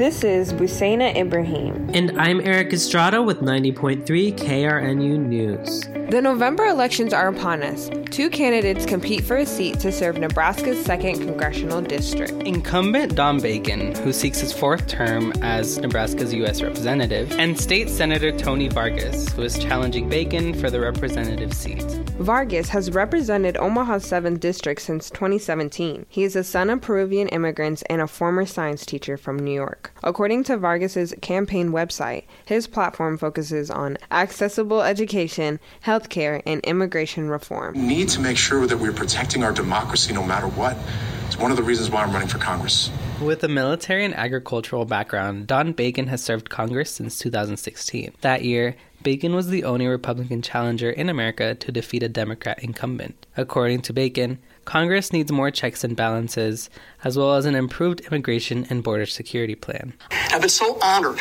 This is Bousaina Ibrahim. And I'm Erick Estrada with 90.3 KRNU News. The November elections are upon us. Two candidates compete for a seat to serve Nebraska's 2nd Congressional District. Incumbent Don Bacon, who seeks his fourth term as Nebraska's U.S. Representative, and State Senator Tony Vargas, who is challenging Bacon for the representative seat. Vargas has represented Omaha's 7th District since 2017. He is a son of Peruvian immigrants and a former science teacher from New York. According to Vargas's campaign website, his platform focuses on accessible education, healthcare, and immigration reform. We need to make sure that we're protecting our democracy no matter what. It's one of the reasons why I'm running for Congress. With a military and agricultural background, Don Bacon has served Congress since 2016. That year, Bacon was the only Republican challenger in America to defeat a Democrat incumbent. According to Bacon, Congress needs more checks and balances, as well as an improved immigration and border security plan. I've been so honored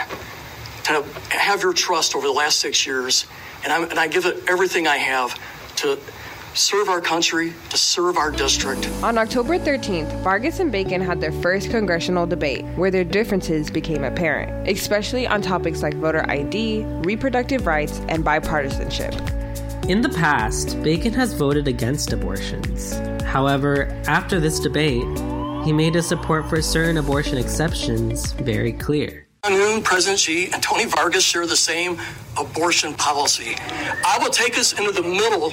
to have your trust over the last six years and, i and I give it everything I have to serve our country, to serve our district. On October 13th, Vargas and Bacon had their first congressional debate where their differences became apparent, especially on topics like voter ID, reproductive rights, and bipartisanship. In the past, Bacon has voted against abortions. However, after this debate, he made his support for certain abortion exceptions very clear. Noon, President Xi and Tony Vargas share the same abortion policy. I will take us into the middle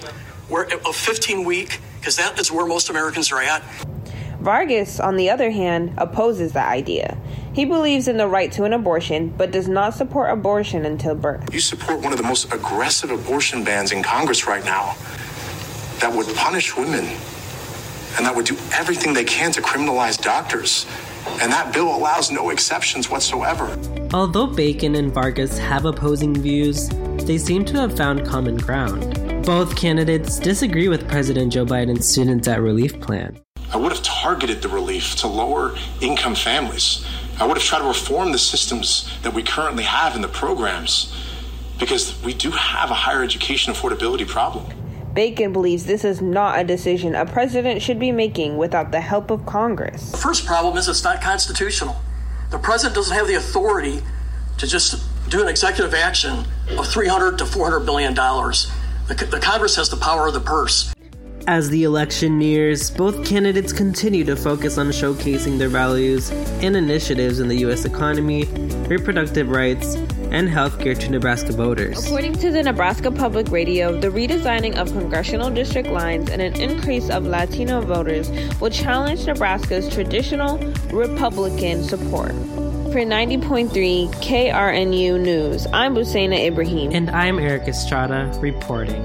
where of 15 week because that is where most Americans are at. Vargas, on the other hand, opposes the idea. He believes in the right to an abortion, but does not support abortion until birth. You support one of the most aggressive abortion bans in Congress right now that would punish women and that would do everything they can to criminalize doctors and that bill allows no exceptions whatsoever. Although Bacon and Vargas have opposing views, they seem to have found common ground. Both candidates disagree with President Joe Biden's Student Debt Relief Plan. I would have targeted the relief to lower income families. I would have tried to reform the systems that we currently have in the programs because we do have a higher education affordability problem. Bacon believes this is not a decision a president should be making without the help of Congress. The first problem is it's not constitutional. The president doesn't have the authority to just do an executive action of 300 to 400 billion dollars. The, the Congress has the power of the purse. As the election nears, both candidates continue to focus on showcasing their values and initiatives in the U.S. economy, reproductive rights, and healthcare to Nebraska voters. According to the Nebraska Public Radio, the redesigning of congressional district lines and an increase of Latino voters will challenge Nebraska's traditional Republican support. For 90.3 KRNU News, I'm Bousaina Ibrahim. And I'm Erick Estrada reporting.